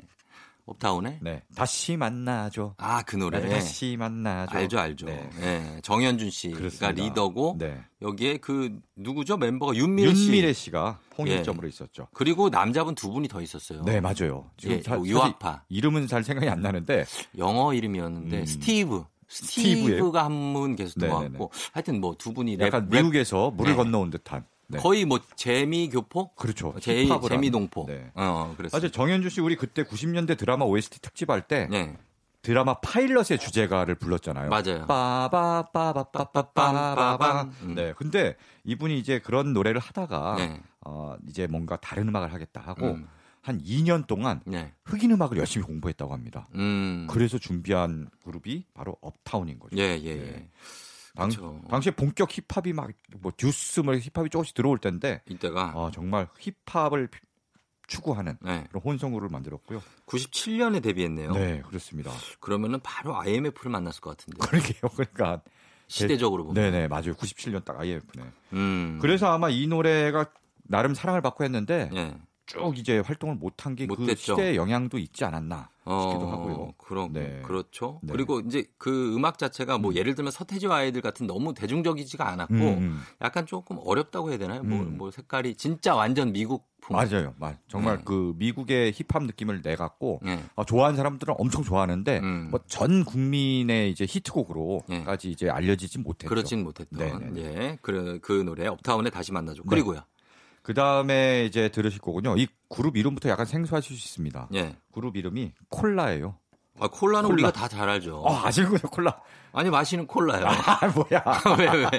업타운에? 네. 다시 만나죠. 아, 그 노래. 네, 다시 만나죠. 알죠, 알죠. 네. 예. 정연준 씨가 그렇습니다. 리더고 네. 여기에 그 누구죠? 멤버가 윤미래 씨. 윤미래 씨가 홍일점으로 있었죠. 그리고 남자분 두 분이 더 있었어요. 네, 맞아요. 지금 예, 사실 유학파. 이름은 잘 생각이 안 나는데 영어 이름이었는데 음. 스티브. 스티브가 한 분 계속 네네네. 들어왔고 하여튼 뭐 두 분이 랩, 약간 랩- 미국에서 물을 네. 건너온 듯한. 네. 거의 뭐 재미 교포? 그렇죠. 제, 힙합을 재미 동포. 하는. 네. 어, 그랬어요. 사실 정현주 씨 우리 그때 90년대 드라마 OST 특집할 때 네. 드라마 파일럿의 주제가를 불렀잖아요. 맞아요. 빠바빠바빠빠바바. 음. 네. 근데 이분이 이제 그런 노래를 하다가 네. 어, 이제 뭔가 다른 음악을 하겠다 하고 음. 한 2년 동안 네. 흑인 음악을 열심히 공부했다고 합니다. 음. 그래서 준비한 그룹이 바로 업타운인 거죠. 예, 예, 예. 네. 당, 그쵸. 당시에 본격 힙합이 막뭐 듀스 뭐 힙합이 조금씩 들어올 때인데 이때가 어, 정말 힙합을 피- 추구하는 네. 그런 혼성그룹을 만들었고요. 97년에 데뷔했네요. 네, 그렇습니다. 그러면은 바로 IMF를 만났을 것 같은데. 그러게요. 그러니까 시대적으로 보면. 네네 맞아요. 97년 딱 IMF네. 음. 그래서 아마 이 노래가 나름 사랑을 받고 했는데 예. 쭉 이제 활동을 못한 게 그. 시대의 영향도 있지 않았나 싶기도 어, 하고요. 그럼 네. 그렇죠. 네. 그리고 이제 그 음악 자체가 뭐 음. 예를 들면 서태지와 아이들 같은 너무 대중적이지가 않았고 음, 음. 약간 조금 어렵다고 해야 되나요? 뭐, 음. 뭐 색깔이 진짜 완전 미국풍. 맞아요, 맞. 정말 네. 그 미국의 힙합 느낌을 내 갖고 예. 어, 좋아하는 사람들은 엄청 좋아하는데 음. 뭐전 국민의 이제 히트곡으로까지 이제 알려지지 못했죠. 그렇진 못했던 네네네. 예. 그, 그 노래 업타운에 다시 만나죠. 그리고요. 그 다음에 이제 들으실 거군요. 이 그룹 이름부터 약간 생소하실 수 있습니다. 예. 그룹 이름이 콜라예요. 아, 콜라는 콜라. 우리가 다 잘 알죠. 어, 아시군요, 콜라. 아니 마시는 콜라요. 아, 뭐야. 왜 왜?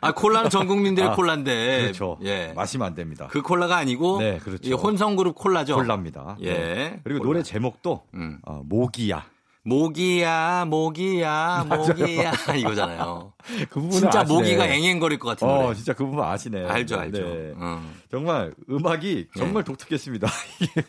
아 콜라는 전 국민들의 아, 콜라인데. 그렇죠. 예. 마시면 안 됩니다. 그 콜라가 아니고 네, 그렇죠. 이 혼성 그룹 콜라죠. 콜라입니다. 예. 네. 그리고 콜라. 노래 제목도 음. 어, 모기야. 모기야, 모기야, 모기야 이거잖아요. 그 부분 진짜 아시네. 모기가 앵앵거릴 것 같은 어, 노래. 진짜 그 부분 아시네. 알죠, 알죠. 네. 음. 정말 음악이 정말 독특했습니다. 이게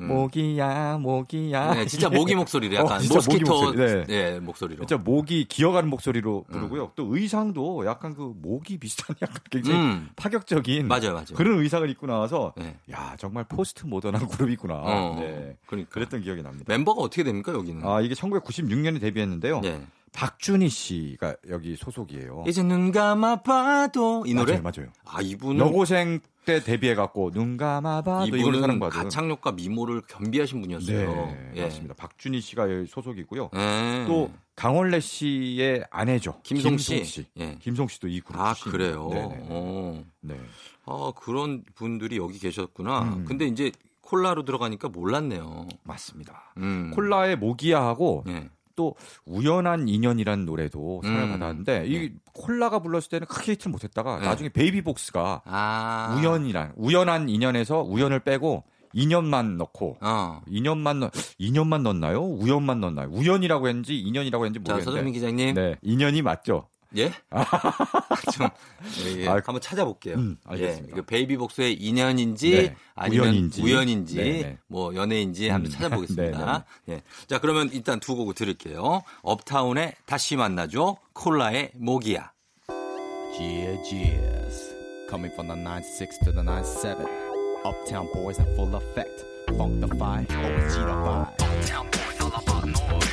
모기야, 모기야. 네, 진짜 모기 목소리로 약간 어, 진짜 모기 모스키토 목소리. 네. 예, 목소리로. 진짜 모기 기어가는 목소리로 부르고요. 또 의상도 약간 그 모기 비슷한 약간 굉장히 음. 파격적인 맞아요, 맞아요. 그런 의상을 입고 나와서 네. 야 정말 포스트 모던한 그룹이구나. 어, 네. 그러니까. 그랬던 기억이 납니다. 멤버가 어떻게 됩니까 여기는? 아 이게 1996년에 데뷔했는데요. 네. 박준희 씨가 여기 소속이에요. 이제 눈 감아봐도 이 노래? 맞아요, 맞아요. 아 이분은 여고생 때 데뷔해갖고 눈 감아봐도 이분은 사랑받은. 가창력과 미모를 겸비하신 분이었어요. 네, 예. 맞습니다. 박준희 씨가 여기 소속이고요. 예. 또 강원래 씨의 아내죠. 김송 씨. 씨. 예. 김송 씨도 이 그룹 아 출신입니다. 그래요. 네네. 어. 네. 아 그런 분들이 여기 계셨구나. 음. 근데 이제 콜라로 들어가니까 몰랐네요. 맞습니다. 음. 콜라의 모기야하고 예. 또 우연한 인연이라는 노래도 사랑을 음. 받았는데 이 네. 콜라가 불렀을 때는 크게 히트를 못했다가 네. 나중에 베이비복스가 아 우연이란 우연한 인연에서 우연을 빼고 인연만 넣고 어. 인연만 넣 인연만 넣었나요? 우연만 넣었나요? 우연이라고 했는지 인연이라고 했는지 자 서정민 모르겠는데. 기자님. 네, 인연이 맞죠? 예? 좀 예, 예. 아, 한번 찾아볼게요. 음, 알겠습니다. 예, 그 베이비복스의 인연인지 네, 아니면 우연인지. 우연인지, 네, 네. 뭐 연애인지 한번 음, 찾아보겠습니다. 예. 자 그러면 일단 두 곡을 들을게요. 업타운의 다시 만나죠. 콜라의 모기야. Yeah, yes. Coming from the 96 to the 97. Uptown boys in full effect. Funk the fire, OG the vibe. Uptown boys all about noise.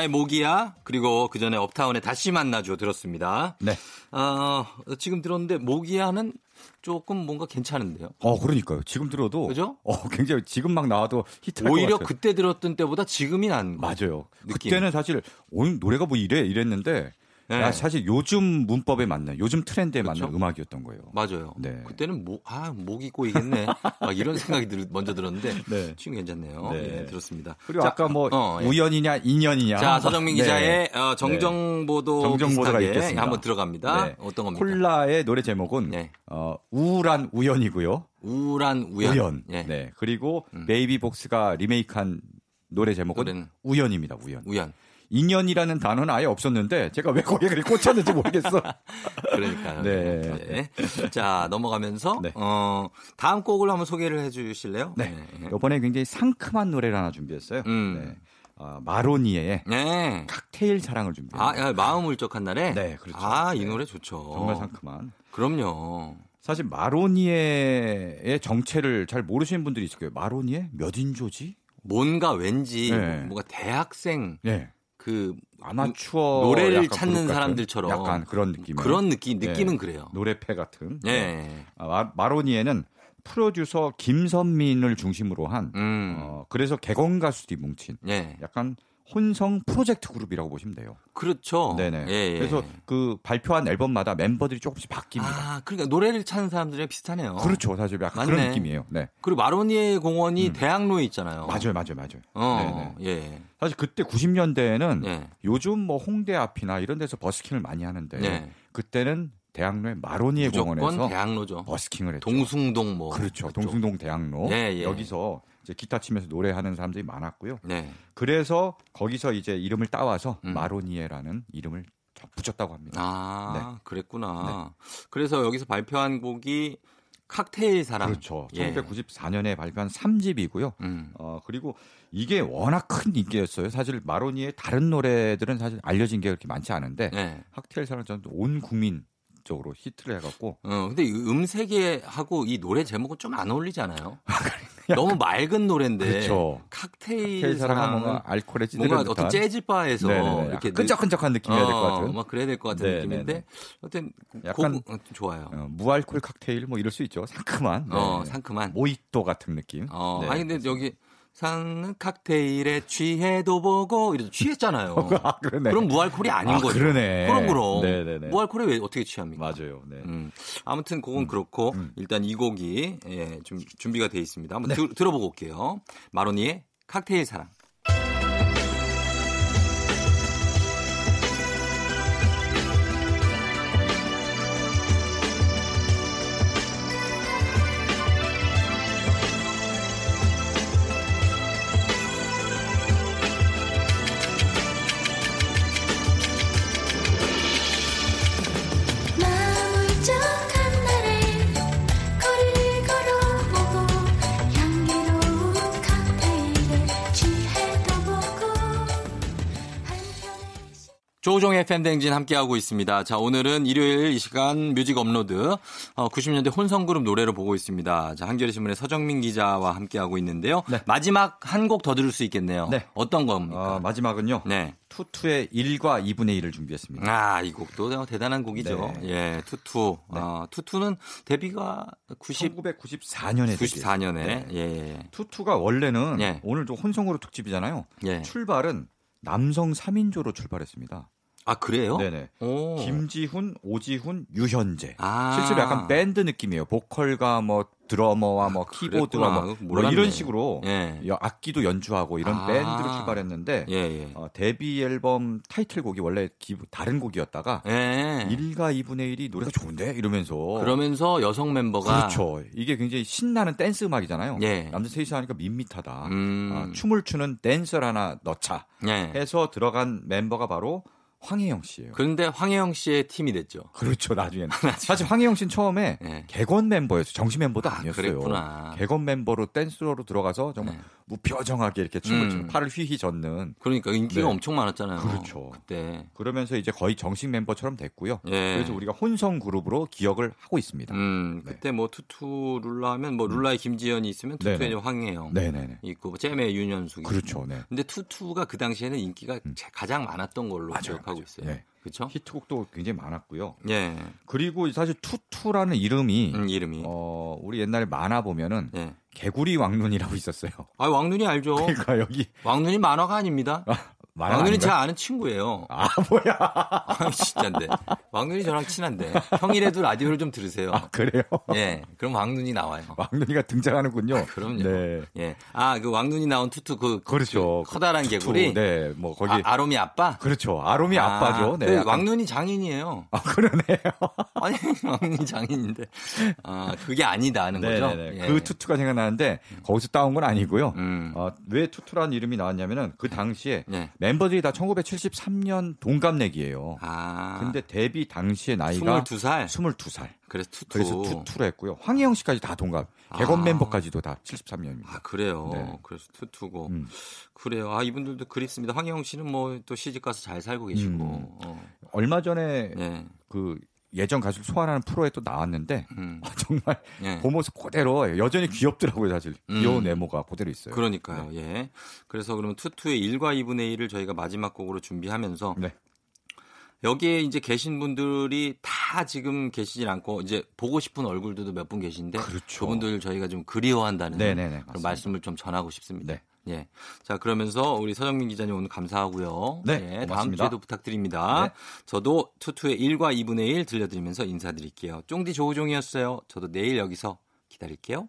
콜라의 모기야 그리고 그 전에 업타운의 다시 만나죠 들었습니다. 네. 어, 지금 들었는데 모기야는 조금 뭔가 괜찮은데요. 어, 그러니까요. 지금 들어도 그죠? 어, 굉장히 지금 막 나와도 히트할 오히려. 그때 들었던 때보다 지금이 난 거. 맞아요. 느낌. 그때는 사실 오늘 노래가 뭐 이래 이랬는데 네. 야, 사실 요즘 문법에 맞는 요즘 트렌드에 그렇죠. 맞는 음악이었던 거예요. 맞아요. 네. 그때는 뭐, 아, 목이 꼬이겠네. 막 이런 생각이 들, 먼저 들었는데. 네. 지금 괜찮네요. 네. 예, 들었습니다. 그리고 자, 아까 뭐 어, 예. 우연이냐 인연이냐. 자, 서정민 네. 기자의 어, 정정보도 정정보도가 있겠습니다. 한번 들어갑니다. 네. 어떤 겁니까? 콜라의 노래 제목은 네. 어, 우울한 우연이고요. 우울한 우연. 예. 네. 그리고 음. 베이비복스가 리메이크한 노래 제목은 노래는? 우연입니다. 우연. 우연. 인연이라는 단어는 아예 없었는데 제가 왜 거기에 그렇게 꽂혔는지 모르겠어. 그러니까요. 네. 네. 자, 넘어가면서 네. 어, 다음 곡을 한번 소개를 해 주실래요? 네. 이번에 굉장히 상큼한 노래를 하나 준비했어요. 음. 네. 어, 마로니에의 네. 칵테일 사랑을 준비했어요. 아, 야, 마음 울적한 날에? 네, 그렇죠. 아, 이 네. 노래 좋죠. 정말 상큼한. 그럼요. 사실 마로니에의 정체를 잘 모르시는 분들이 있을 거예요. 마로니에 몇 인조지? 뭔가 왠지 네. 뭔가 대학생 네. 그 아마추어 노래를 약간 찾는 사람들처럼 약간 그런 느낌. 그런 느낌 느낌은 네. 그래요. 노래패 같은. 예. 아, 마- 마로니에는 프로듀서 김선민을 중심으로 한 음. 어, 그래서 개건 가수들이 뭉친 예. 약간 혼성 프로젝트 그룹이라고 보시면 돼요. 그렇죠. 네네. 예, 예. 그래서 그 발표한 앨범마다 멤버들이 조금씩 바뀝니다. 아, 그러니까 노래를 찾는 사람들이랑 비슷하네요. 그렇죠. 사실 약간 맞네. 그런 느낌이에요. 네. 그리고 마로니에 공원이 음. 대학로에 있잖아요. 맞아요, 맞아요, 맞아요. 어, 네네. 예. 사실 그때 90년대에는 예. 요즘 뭐 홍대 앞이나 이런 데서 버스킹을 많이 하는데 네. 그때는 대학로의 마로니에 공원에서 대학로죠. 버스킹을 했죠. 동숭동 뭐. 그렇죠. 그쪽. 동숭동 대학로 예, 예. 여기서 이제 기타 치면서 노래하는 사람들이 많았고요. 네. 그래서 거기서 이제 이름을 따와서 음. 마로니에라는 이름을 붙였다고 합니다. 아, 그랬구나. 그래서 여기서 발표한 곡이 칵테일 사랑. 그렇죠. 예. 1994년에 발표한 3집이고요. 음. 어, 그리고 이게 워낙 큰 인기였어요. 사실 마로니의 다른 노래들은 사실 알려진 게 그렇게 많지 않은데 네. 칵테일 사랑 저는 온 국민 적으로 히트를 해갖고 어, 근데 이 음색에 하고 이 노래 제목은 좀 안 어울리지 않아요? 너무 맑은 노래인데 그렇죠. 칵테일 사랑은 뭔가 알코올에 찌들은 뭔가 어떤 재즈 바에서 네네네. 이렇게 끈적끈적한 느낌이어야 될것 어, 같은. 막 그래야 될 것 같은 네네네. 느낌인데 어떤 약간 고급- 어, 좀 좋아요. 어, 무알콜 칵테일 뭐 이럴 수 있죠. 상큼한. 네. 어, 상큼한. 모히또 같은 느낌. 어, 네. 아니 근데 여기 상은 칵테일에 취해도 보고 이래도 취했잖아요. 아, 그러네. 그럼 무알콜이 아닌 아, 거죠. 그러네. 그럼 그럼. 네네네. 무알콜에 왜 어떻게 취합니까? 맞아요. 네. 음, 아무튼 그건 그렇고 일단 이 곡이 예, 좀 준비가 돼 있습니다. 한번 네. 들, 들어보고 올게요. 마로니의 칵테일 사랑. 조우종의 FM 대행진 함께하고 있습니다. 자, 오늘은 일요일 이 시간 뮤직 업로드 어, 90년대 혼성그룹 노래로 보고 있습니다. 자, 한겨레 신문의 서정민 기자와 함께하고 있는데요. 네. 마지막 한 곡 더 들을 수 있겠네요. 네. 어떤 겁니까? 어, 마지막은요. 네. 투투의 1과 2분의 1을 준비했습니다. 아, 이 곡도 대단한 곡이죠. 네. 예, 투투. 어, 투투는 데뷔가 90, 1994년에 94년에. 네. 예, 예. 투투가 원래는 예. 오늘 좀 혼성으로 특집이잖아요. 예. 출발은 남성 3인조로 출발했습니다. 아, 그래요? 네네. 오. 김지훈, 오지훈, 유현재. 아. 실제로 약간 밴드 느낌이에요. 보컬과 뭐 드러머와 뭐 키보드와 그랬구나. 뭐, 뭐. 이런 식으로 예. 여- 악기도 연주하고 이런 아. 밴드로 출발했는데 예, 예. 어, 데뷔 앨범 타이틀곡이 원래 기- 다른 곡이었다가 예. 1과 2분의 1이 노래가 좋은데 이러면서 그러면서 여성 멤버가 그렇죠. 이게 굉장히 신나는 댄스 음악이잖아요. 예. 남자 셋이 하니까 밋밋하다. 음. 아, 춤을 추는 댄서를 하나 넣자 예. 해서 들어간 멤버가 바로 황혜영 씨예요. 그런데 황혜영 씨의 팀이 됐죠. 그렇죠. 나중에는 사실 황혜영 씨는 처음에 예. 객원 멤버였어요. 정식 멤버도 아, 아니었어요. 그랬구나. 객원 멤버로 댄서로 들어가서 정말 네. 무표정하게 이렇게 춤을 음. 추는 팔을 휘휘 젓는 그러니까 인기가 네. 엄청 많았잖아요. 그렇죠. 그때. 그러면서 이제 거의 정식 멤버처럼 됐고요. 예. 그래서 우리가 혼성 그룹으로 기억을 하고 있습니다. 음, 네. 그때 뭐 투투 룰라 하면 뭐 룰라의 김지연이 있으면 투투의 네네. 황혜영 네네네. 있고 뭐 잼의 윤현숙 그렇죠. 네. 근데 투투가 그 당시에는 인기가 제- 가장 많았던 걸로 맞아요, 기억하 고 맞아요. 있어요. 네. 그렇죠? 히트곡도 굉장히 많았고요. 예. 그리고 사실 투투라는 이름이 음, 이름이. 어, 우리 옛날에 만화 보면은 예. 개구리 왕눈이라고 있었어요. 아, 왕눈이 알죠. 그러니까 여기 왕눈이 만화가 아닙니다. 왕눈이 제 아닌가요? 아는 친구예요. 아 뭐야? 아, 진짜인데. 왕눈이 저랑 친한데. 형이라도 라디오를 좀 들으세요. 아 그래요? 예. 그럼 왕눈이 나와요. 왕눈이가 등장하는군요. 그럼요. 네. 예. 아, 그 왕눈이 나온 투투 그 그렇죠. 그 커다란 투투. 개구리. 네, 뭐 거기 아, 아로미 아빠? 그렇죠. 아로미 아, 아, 빠죠 네. 그 약간- 왕눈이 장인이에요. 아 그러네요. 아니, 왕눈이 장인인데. 아, 그게 아니다 하는 거죠? 네네네. 예. 그 투투가 생각나는데 거기서 따온 건 아니고요. 음. 어, 왜 투투라는 이름이 나왔냐면은 그 당시에 예. 멤버들이 다 1973년 동갑내기예요. 아. 근데 데뷔 당시의 나이가 22살? 22살. 그래서 투투. 그래서 투투로 했고요. 황혜영 씨까지 다 동갑. 개건 아. 멤버까지도 다 73년입니다. 아, 그래요. 네. 그래서 투투고. 음. 그래요. 아, 이분들도 그립습니다. 황혜영 씨는 뭐 또 시집 가서 잘 살고 계시고. 음. 어. 얼마 전에 예. 그 예전 가수를 소환하는 프로에 또 나왔는데 음. 아, 정말 예. 그 모습 그대로 여전히 귀엽더라고요, 사실. 귀여운 음. 외모가 그대로 있어요. 그러니까요. 예. 그래서 그러면 투투의 1과 2분의 1을 저희가 마지막 곡으로 준비하면서 네. 여기에 이제 계신 분들이 다 지금 계시진 않고 이제 보고 싶은 얼굴들도 몇 분 계신데 그렇죠. 그분들 저희가 좀 그리워한다는 네네네. 말씀을 좀 전하고 싶습니다. 네. 예. 자, 그러면서 우리 서정민 기자님 오늘 감사하고요. 네, 예, 다음. 주에도 부탁드립니다. 네. 저도 투투의 1과 2분의 1 들려드리면서 인사드릴게요. 쫑디 조우종이었어요. 저도 내일 여기서 기다릴게요.